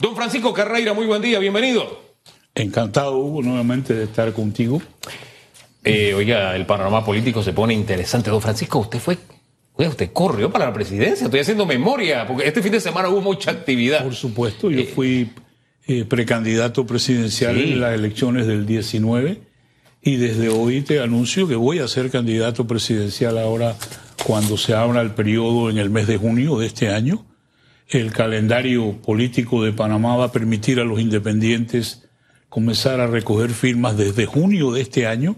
Don Francisco Carreira, muy buen día, bienvenido. Encantado, Hugo, nuevamente de estar contigo. Eh, oiga, el panorama político se pone interesante. Don Francisco, usted fue, oiga, usted corrió para la presidencia. Estoy haciendo memoria, porque este fin de semana hubo mucha actividad. Por supuesto, yo fui eh, precandidato presidencial Sí. en las elecciones del 19 y desde hoy te anuncio que voy a ser candidato presidencial ahora cuando se abra el periodo en el mes de junio de este año. El calendario político de Panamá va a permitir a los independientes comenzar a recoger firmas desde junio de este año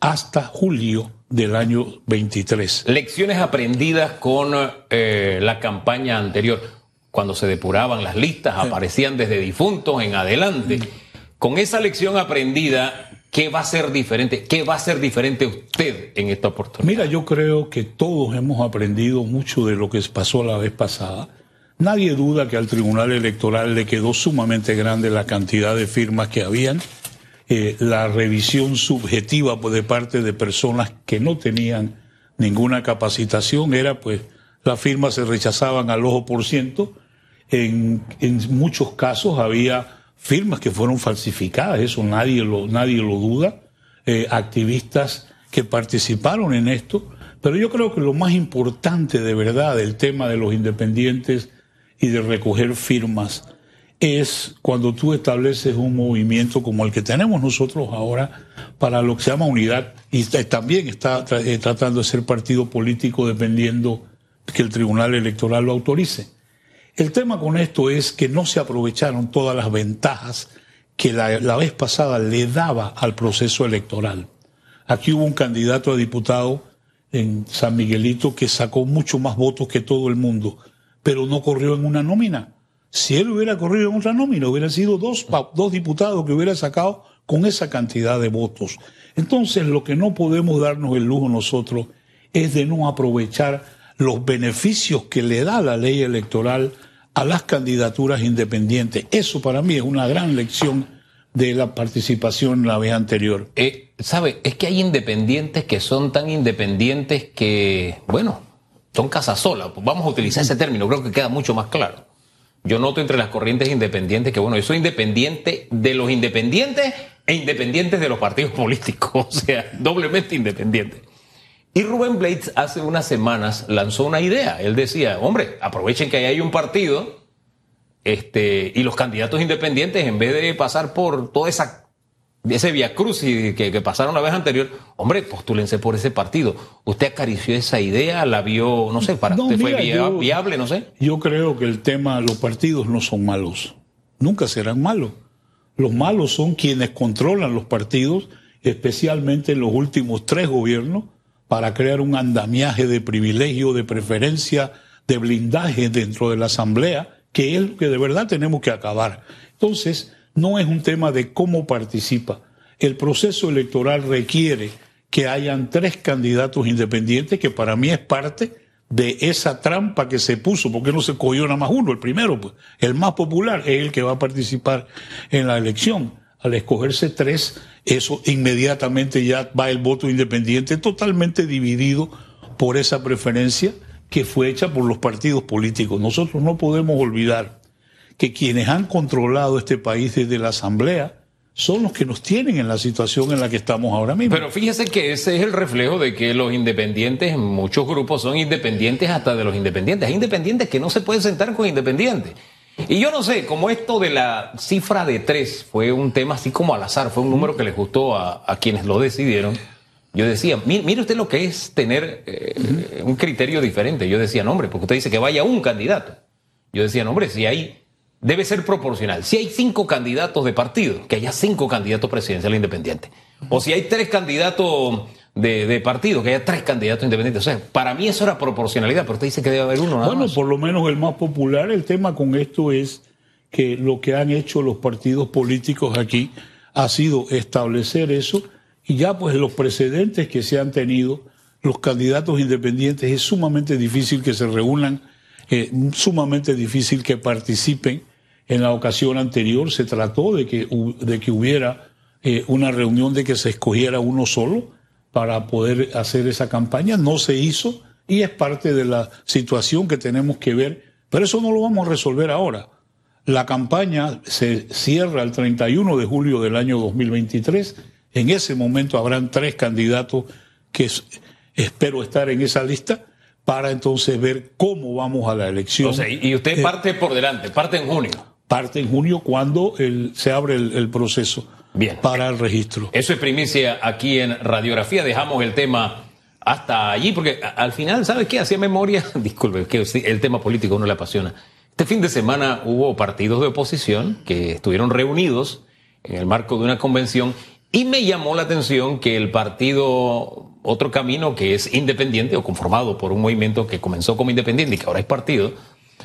hasta julio del año 23. Lecciones aprendidas con eh, la campaña anterior. Cuando se depuraban las listas, aparecían desde difuntos en adelante. Con esa lección aprendida, ¿qué va a ser diferente? ¿Qué va a ser diferente usted en esta oportunidad? Mira, yo creo que todos hemos aprendido mucho de lo que pasó la vez pasada. Nadie duda que al Tribunal Electoral le quedó sumamente grande la cantidad de firmas que habían, eh, la revisión subjetiva pues, de parte de personas que no tenían ninguna capacitación era pues las firmas se rechazaban al ojo por ciento. En, en muchos casos había firmas que fueron falsificadas, eso nadie lo, nadie lo duda. Eh, activistas que participaron en esto, pero yo creo que lo más importante de verdad del tema de los independientes y de recoger firmas es cuando tú estableces un movimiento como el que tenemos nosotros ahora para lo que se llama unidad y también está eh, tratando de ser partido político dependiendo que el Tribunal Electoral lo autorice. El tema con esto es que no se aprovecharon todas las ventajas que la, la vez pasada le daba al proceso electoral. Aquí hubo un candidato a diputado en San Miguelito que sacó mucho más votos que todo el mundo, pero no corrió en una nómina. Si él hubiera corrido en otra nómina, hubieran sido dos, dos diputados que hubiera sacado con esa cantidad de votos. Entonces, lo que no podemos darnos el lujo nosotros es de no aprovechar los beneficios que le da la ley electoral a las candidaturas independientes. Eso para mí es una gran lección de la participación la vez anterior. Eh, ¿Sabe? Es que hay independientes que son tan independientes que, bueno, son casasolas. Pues vamos a utilizar ese término, creo que queda mucho más claro. Yo noto entre las corrientes independientes que, bueno, yo soy independiente de los independientes e independientes de los partidos políticos, o sea, doblemente independiente. Y Rubén Blades hace unas semanas lanzó una idea. Él decía, hombre, aprovechen que ahí hay un partido este, y los candidatos independientes, en vez de pasar por toda esa ese via cruz que, que pasaron la vez anterior, hombre, postúlense por ese partido. ¿Usted acarició esa idea? ¿La vio, no sé, para No, usted fue mira, via- yo- viable, no sé? Yo creo que el tema, los partidos no son malos. Nunca serán malos. Los malos son quienes controlan los partidos, especialmente en los últimos tres gobiernos, para crear un andamiaje de privilegio, de preferencia, de blindaje dentro de la Asamblea, que es lo que de verdad tenemos que acabar. Entonces, no es un tema de cómo participa. El proceso electoral requiere que hayan tres candidatos independientes, que para mí es parte de esa trampa que se puso, porque no se cogió nada más uno, el primero, pues, el más popular es el que va a participar en la elección. Al escogerse tres, eso inmediatamente ya va el voto independiente totalmente dividido por esa preferencia que fue hecha por los partidos políticos. Nosotros no podemos olvidar que quienes han controlado este país desde la Asamblea son los que nos tienen en la situación en la que estamos ahora mismo. Pero fíjese que ese es el reflejo de que los independientes, muchos grupos son independientes hasta de los independientes. Hay independientes que no se pueden sentar con independientes. Y yo no sé, como esto de la cifra de tres fue un tema así como al azar, fue un número que les gustó a, a quienes lo decidieron. Yo decía, "Mi- mire usted lo que es tener eh, un criterio diferente. Yo decía, no, hombre, porque usted dice que vaya un candidato. Yo decía, no, hombre, si hay, debe ser proporcional. Si hay cinco candidatos de partido, que haya cinco candidatos presidenciales independientes. O si hay tres candidatos de, de partido, que haya tres candidatos independientes. O sea, para mí eso era proporcionalidad, pero usted dice que debe haber uno nada Bueno, más. por lo menos el más popular, el tema con esto es que lo que han hecho los partidos políticos aquí ha sido establecer eso y ya pues los precedentes que se han tenido, los candidatos independientes, es sumamente difícil que se reúnan, eh, sumamente difícil que participen. En la ocasión anterior se trató de que, de que hubiera eh, una reunión de que se escogiera uno solo para poder hacer esa campaña. No se hizo y es parte de la situación que tenemos que ver, pero eso no lo vamos a resolver ahora. La campaña se cierra el 31 de julio del año 2023. En ese momento habrán tres candidatos que espero estar en esa lista para entonces ver cómo vamos a la elección. y usted eh, parte por delante, parte en junio. Parte en junio cuando se abre el, proceso Bien. para el registro. Eso es primicia aquí en Radiografía. Dejamos el tema hasta allí, porque al final, ¿sabe qué? Hacía memoria, disculpe, que el tema político no le apasiona. Este fin de semana hubo partidos de oposición que estuvieron reunidos en el marco de una convención y me llamó la atención que el partido, otro camino que es independiente o conformado por un movimiento que comenzó como independiente y que ahora es partido,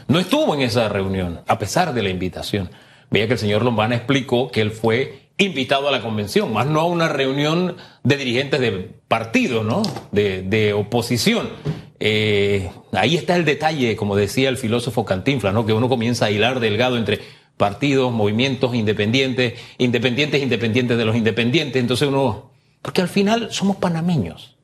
no estuvo en esa reunión, a pesar de la invitación. Veía que el señor Lombana explicó que él fue invitado a la convención, más no a una reunión de dirigentes de partido, ¿no? De, oposición. Eh, ahí está el detalle, como decía el filósofo Cantinfla, ¿no? Que uno comienza a hilar delgado entre partidos, movimientos independientes, independientes, independientes de los independientes. Entonces uno, porque al final somos panameños.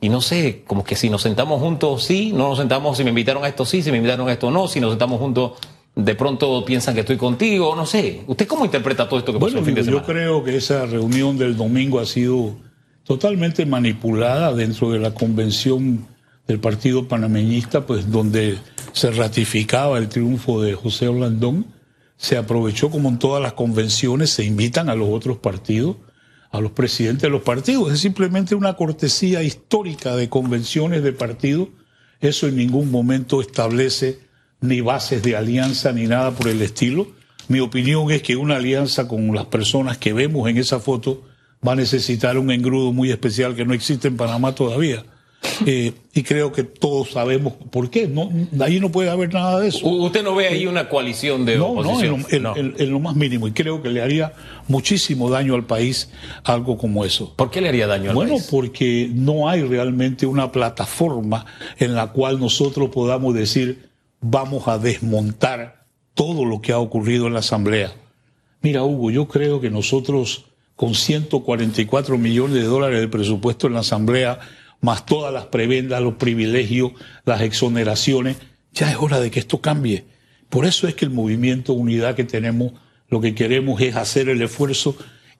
Y no sé, como que si nos sentamos juntos, sí, no nos sentamos, si me invitaron a esto, sí, si me invitaron a esto, no, si nos sentamos juntos, de pronto piensan que estoy contigo, no sé. ¿Usted cómo interpreta todo esto que pasó el fin de semana? Yo creo que esa reunión del domingo ha sido totalmente manipulada dentro de la convención del Partido Panameñista, pues donde se ratificaba el triunfo de José Orlandón se aprovechó como en todas las convenciones, se invitan a los otros partidos, a los presidentes de los partidos. Es simplemente una cortesía histórica de convenciones de partidos. Eso en ningún momento establece ni bases de alianza ni nada por el estilo. Mi opinión es que una alianza con las personas que vemos en esa foto va a necesitar un engrudo muy especial que no existe en Panamá todavía. Eh, y creo que todos sabemos por qué. No, ahí no puede haber nada de eso. ¿Usted no ve ahí una coalición de oposición? No, en lo, más mínimo. Y creo que le haría muchísimo daño al país algo como eso. ¿Por qué le haría daño al país? Bueno, porque no hay realmente una plataforma en la cual nosotros podamos decir vamos a desmontar todo lo que ha ocurrido en la Asamblea. Mira, Hugo, yo creo que nosotros con 144 millones de dólares de presupuesto en la Asamblea más todas las prebendas, los privilegios, las exoneraciones. Ya es hora de que esto cambie. Por eso es que el movimiento Unidad que tenemos, lo que queremos es hacer el esfuerzo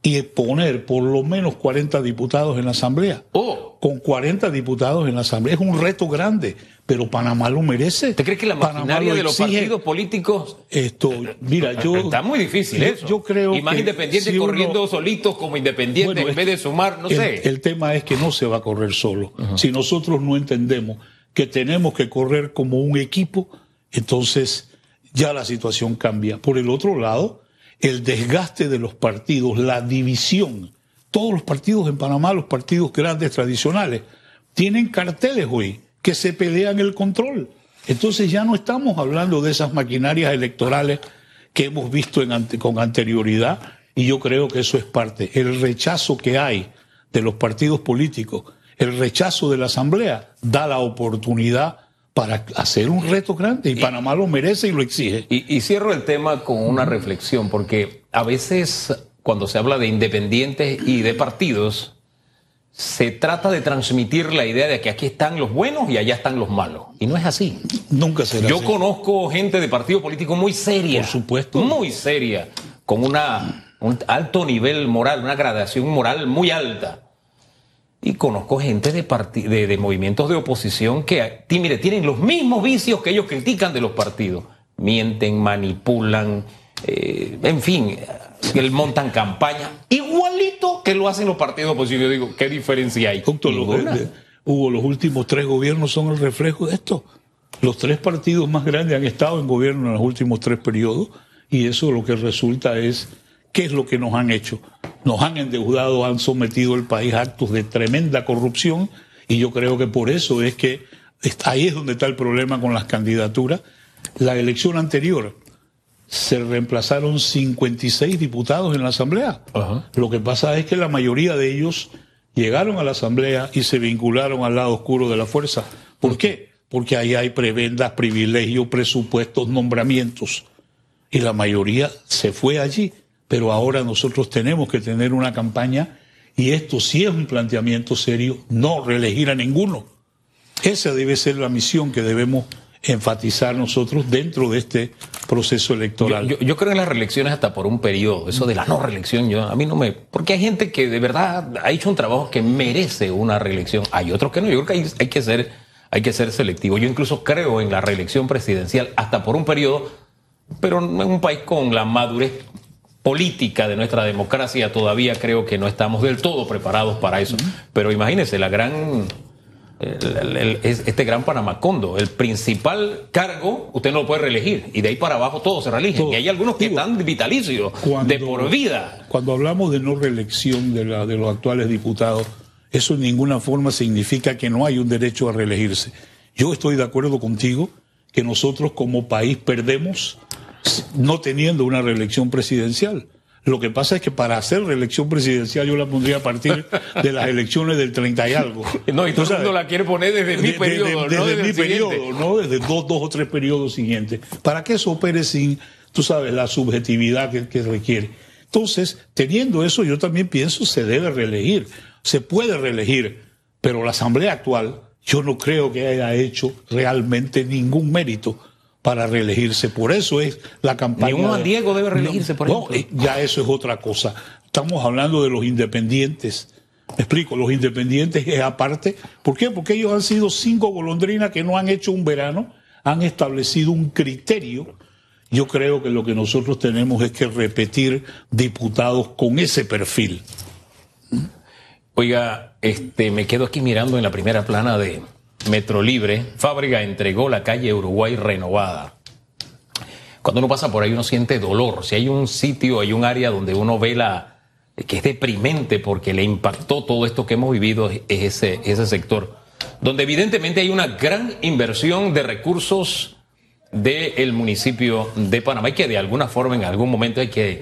y poner por lo menos 40 diputados en la Asamblea. Oh. Con 40 diputados en la Asamblea es un reto grande, pero Panamá lo merece. ¿Te crees que la maquinaria de los partidos políticos? Esto, mira, yo. Está muy difícil eso. Yo creo. Y más independientes corriendo solitos como independientes en vez de sumar, no sé. El tema es que no se va a correr solo. Si nosotros no entendemos que tenemos que correr como un equipo, entonces ya la situación cambia. Por el otro lado, el desgaste de los partidos, la división. Todos los partidos en Panamá, los partidos grandes tradicionales, tienen carteles hoy que se pelean el control. Entonces ya no estamos hablando de esas maquinarias electorales que hemos visto con anterioridad y yo creo que eso es parte. El rechazo que hay de los partidos políticos, el rechazo de la Asamblea, da la oportunidad para hacer un reto grande y, Panamá lo merece y lo exige. Y, cierro el tema con una reflexión, porque a veces cuando se habla de independientes y de partidos, se trata de transmitir la idea de que aquí están los buenos y allá están los malos. Y no es así. Nunca será Yo conozco gente de partido político muy seria. Por supuesto. Muy seria, con una, un alto nivel moral, una gradación moral muy alta y conozco gente de, de, movimientos de oposición que, mire, tienen los mismos vicios que ellos critican de los partidos. Mienten, manipulan, eh, en fin, montan campaña igualito que lo hacen los partidos de oposición. Yo digo, ¿qué diferencia hay? Hugo, los últimos tres gobiernos son el reflejo de esto. Los tres partidos más grandes han estado en gobierno en los últimos tres periodos y eso lo que resulta es ¿Qué es lo que nos han hecho? Nos han endeudado, han sometido el país a actos de tremenda corrupción y yo creo que por eso es que ahí es donde está el problema con las candidaturas. La elección anterior se reemplazaron 56 diputados en la Asamblea. Lo que pasa es que la mayoría de ellos llegaron a la Asamblea y se vincularon al lado oscuro de la fuerza. ¿Por qué? Porque ahí hay prebendas, privilegios, presupuestos, nombramientos. Y la mayoría se fue allí pero ahora nosotros tenemos que tener una campaña y esto sí es un planteamiento serio, no reelegir a ninguno. Esa debe ser la misión que debemos enfatizar nosotros dentro de este proceso electoral. Yo, creo en las reelecciones hasta por un periodo, eso de la no reelección, yo a mí no me... Porque hay gente que de verdad ha hecho un trabajo que merece una reelección, hay otros que no, yo creo que hay, que ser hay que ser selectivo. Yo incluso creo en la reelección presidencial hasta por un periodo, pero en un país con la madurez política de nuestra democracia todavía creo que no estamos del todo preparados para eso. Pero imagínense, la gran este gran Panamacondo, el principal cargo, usted no lo puede reelegir. Y de ahí para abajo todos se reeligen. Y hay algunos que están vitalicios, de por vida. Cuando hablamos de no reelección de, la, de los actuales diputados, eso en ninguna forma significa que no hay un derecho a reelegirse. Yo estoy de acuerdo contigo que nosotros como país perdemos no teniendo una reelección presidencial. Lo que pasa es que para hacer reelección presidencial yo la pondría a partir de las elecciones del 30 y algo. No, y todo el mundo la quiere poner desde mi periodo, desde, no desde, mi periodo, no desde dos, dos o tres periodos siguientes. Para que eso opere sin, tú sabes, la subjetividad que, que requiere. Entonces, teniendo eso, yo también pienso se debe reelegir. Se puede reelegir, pero la Asamblea actual yo no creo que haya hecho realmente ningún mérito para reelegirse. Por eso es la campaña. Ni un Diego debe reelegirse, por ejemplo. Eh, ya eso es otra cosa. Estamos hablando de los independientes. Me explico, los independientes es aparte. ¿Por qué? Porque ellos han sido cinco golondrinas que no han hecho un verano, han establecido un criterio. Yo creo que lo que nosotros tenemos es que repetir diputados con ese perfil. Oiga, este, me quedo aquí mirando en la primera plana de, Metro Libre, Fábrica entregó la calle Uruguay renovada. Cuando uno pasa por ahí uno siente dolor. Si hay un sitio, hay un área donde uno ve la que es deprimente porque le impactó todo esto que hemos vivido es ese, ese sector, donde evidentemente hay una gran inversión de recursos del municipio de Panamá y que de alguna forma en algún momento hay que,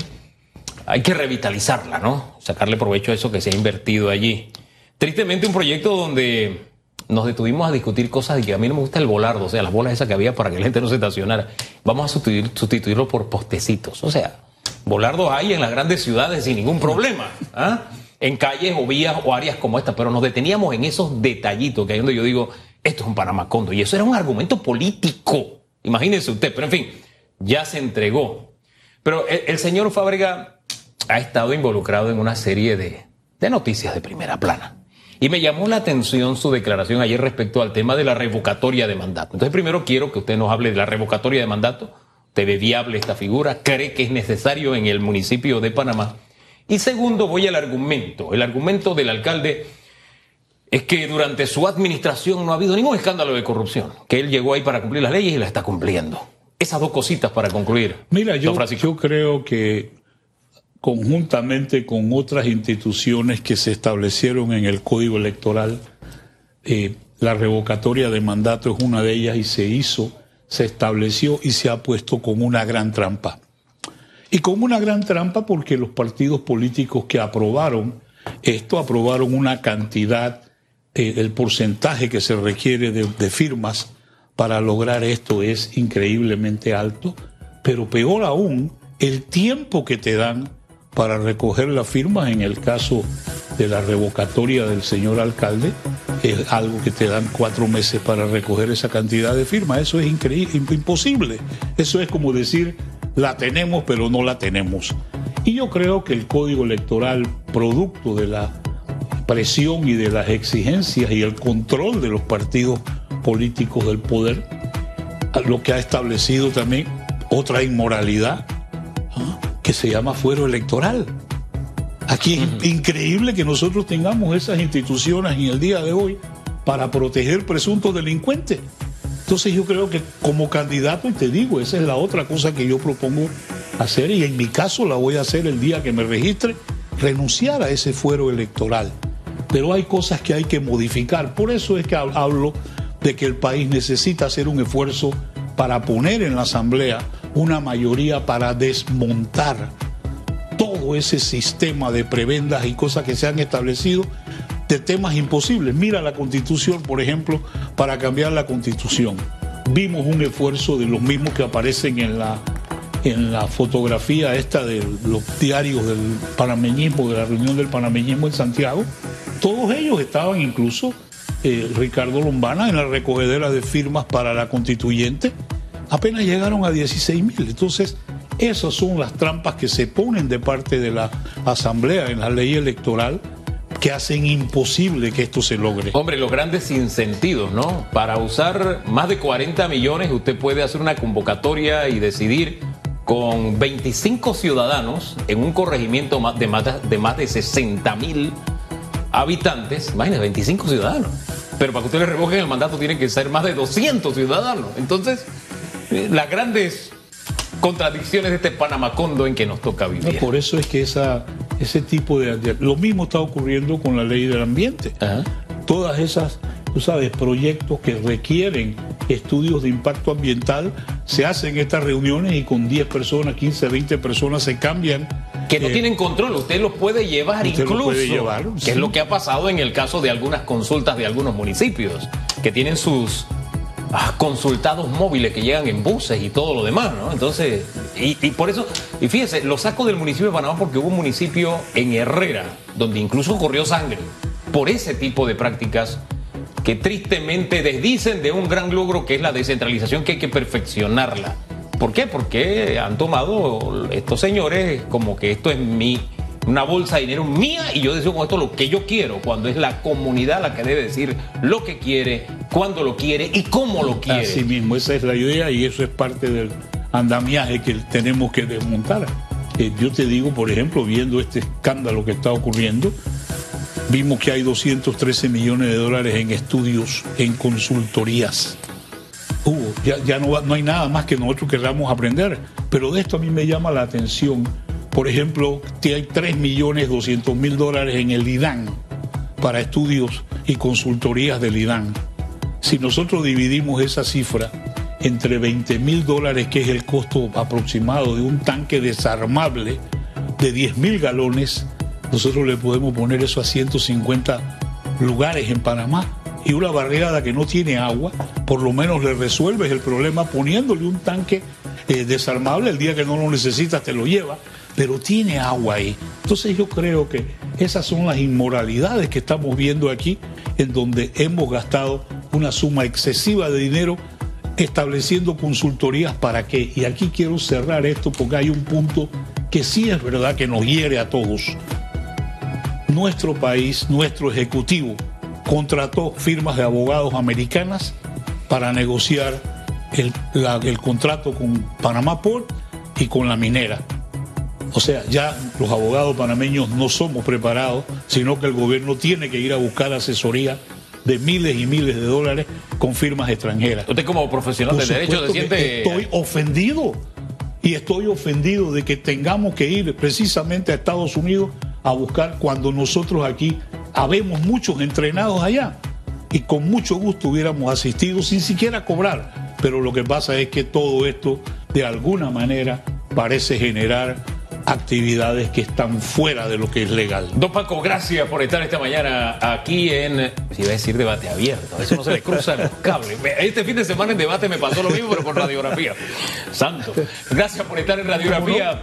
hay que revitalizarla, ¿no? Sacarle provecho a eso que se ha invertido allí. Tristemente un proyecto donde nos detuvimos a discutir cosas de que a mí no me gusta el volardo, o sea, las bolas esas que había para que la gente no se estacionara. Vamos a sustituirlo por postecitos. O sea, volardos hay en las grandes ciudades sin ningún problema. ¿ah? En calles o vías o áreas como esta, pero nos deteníamos en esos detallitos que hay donde yo digo, esto es un Panamacondo. Y eso era un argumento político. Imagínense usted, pero en fin, ya se entregó. Pero el, señor Fábrega ha estado involucrado en una serie de noticias de primera plana. Y me llamó la atención su declaración ayer respecto al tema de la revocatoria de mandato. Entonces, primero quiero que usted nos hable de la revocatoria de mandato. ¿Te ve viable esta figura? ¿Cree que es necesario en el municipio de Panamá? Y segundo, voy al argumento. El argumento del alcalde es que durante su administración no ha habido ningún escándalo de corrupción, que él llegó ahí para cumplir las leyes y las está cumpliendo. Esas dos cositas para concluir. Mira, yo, yo creo que conjuntamente con otras instituciones que se establecieron en el Código Electoral. Eh, la revocatoria de mandato es una de ellas y se hizo, se estableció y se ha puesto con una gran trampa. Y con una gran trampa porque los partidos políticos que aprobaron esto aprobaron una cantidad, eh, el porcentaje que se requiere de, de firmas para lograr esto es increíblemente alto, pero peor aún, el tiempo que te dan para recoger las firmas en el caso de la revocatoria del señor alcalde, es algo que te dan cuatro meses para recoger esa cantidad de firmas. Eso es increíble, imposible. Eso es como decir, la tenemos pero no la tenemos. Y yo creo que el código electoral, producto de la presión y de las exigencias y el control de los partidos políticos del poder, lo que ha establecido también otra inmoralidad que se llama fuero electoral. Aquí es increíble que nosotros tengamos esas instituciones en el día de hoy para proteger presuntos delincuentes. Entonces yo creo que como candidato, y te digo, esa es la otra cosa que yo propongo hacer, y en mi caso la voy a hacer el día que me registre, renunciar a ese fuero electoral. Pero hay cosas que hay que modificar. Por eso es que hablo de que el país necesita hacer un esfuerzo para poner en la Asamblea una mayoría para desmontar todo ese sistema de prebendas y cosas que se han establecido de temas imposibles. Mira la constitución, por ejemplo, para cambiar la constitución. Vimos un esfuerzo de los mismos que aparecen en la, en la fotografía esta de los diarios del panameñismo, de la reunión del panameñismo en Santiago. Todos ellos estaban incluso eh, Ricardo Lombana en la recogedera de firmas para la constituyente, apenas llegaron a 16 mil. Entonces, esas son las trampas que se ponen de parte de la Asamblea en la ley electoral que hacen imposible que esto se logre. Hombre, los grandes sinsentidos, ¿no? Para usar más de 40 millones, usted puede hacer una convocatoria y decidir con 25 ciudadanos en un corregimiento de más de, de 60 mil habitantes. Imagínense, 25 ciudadanos. Pero para que usted le revoquen el mandato tienen que ser más de 200 ciudadanos. Entonces, eh, las grandes contradicciones de este Panamacondo en que nos toca vivir. por eso es que esa, ese tipo de... Lo mismo está ocurriendo con la ley del ambiente. Todas esas, tú sabes, proyectos que requieren estudios de impacto ambiental, se hacen estas reuniones y con 10 personas, 15, 20 personas se cambian. Que no tienen control, usted los puede llevar incluso. puede llevar, que es lo que ha pasado en el caso de algunas consultas de algunos municipios, que tienen sus Ah, consultados móviles que llegan en buses y todo lo demás, ¿no? Entonces, y, por eso, y fíjese, lo saco del municipio de Panamá porque hubo un municipio en Herrera donde incluso corrió sangre por ese tipo de prácticas que tristemente desdicen de un gran logro que es la descentralización que hay que perfeccionarla. ¿Por qué? Porque han tomado estos señores como que esto es mi una bolsa de dinero mía y yo decido con esto lo que yo quiero, cuando es la comunidad la que debe decir lo que quiere, cuándo lo quiere y cómo lo quiere. Así mismo, esa es la idea y eso es parte del andamiaje que tenemos que desmontar. Eh, yo te digo, por ejemplo, viendo este escándalo que está ocurriendo, vimos que hay 213 millones de dólares en estudios, en consultorías. Ya, ya no, no hay nada más que nosotros queramos aprender, pero de esto a mí me llama la atención por ejemplo, que hay 3.200.000 dólares en el IDAN para estudios y consultorías del IDAN. Si nosotros dividimos esa cifra entre 20 mil dólares, que es el costo aproximado de un tanque desarmable de 10 mil galones, nosotros le podemos poner eso a 150 lugares en Panamá. Y una barriada que no tiene agua, por lo menos le resuelves el problema poniéndole un tanque eh, desarmable. El día que no lo necesitas te lo lleva pero tiene agua ahí. Entonces yo creo que esas son las inmoralidades que estamos viendo aquí, en donde hemos gastado una suma excesiva de dinero estableciendo consultorías para qué. Y aquí quiero cerrar esto porque hay un punto que sí es verdad que nos hiere a todos. Nuestro país, nuestro ejecutivo, contrató firmas de abogados americanas para negociar el, el contrato con Panamá Port y con la minera. O sea, ya los abogados panameños no somos preparados, sino que el gobierno tiene que ir a buscar asesoría de miles y miles de dólares con firmas extranjeras. Usted como profesional de derecho se siente... Estoy ofendido y estoy ofendido de que tengamos que ir precisamente a Estados Unidos a buscar cuando nosotros aquí habemos muchos entrenados allá y con mucho gusto hubiéramos asistido sin siquiera cobrar. Pero lo que pasa es que todo esto de alguna manera parece generar actividades que están fuera de lo que es legal. Don Paco, gracias por estar esta mañana aquí en, si iba a decir debate abierto, eso no se le cruza el cable. Este fin de semana en debate me pasó lo mismo, pero con radiografía. Santo. Gracias por estar en radiografía.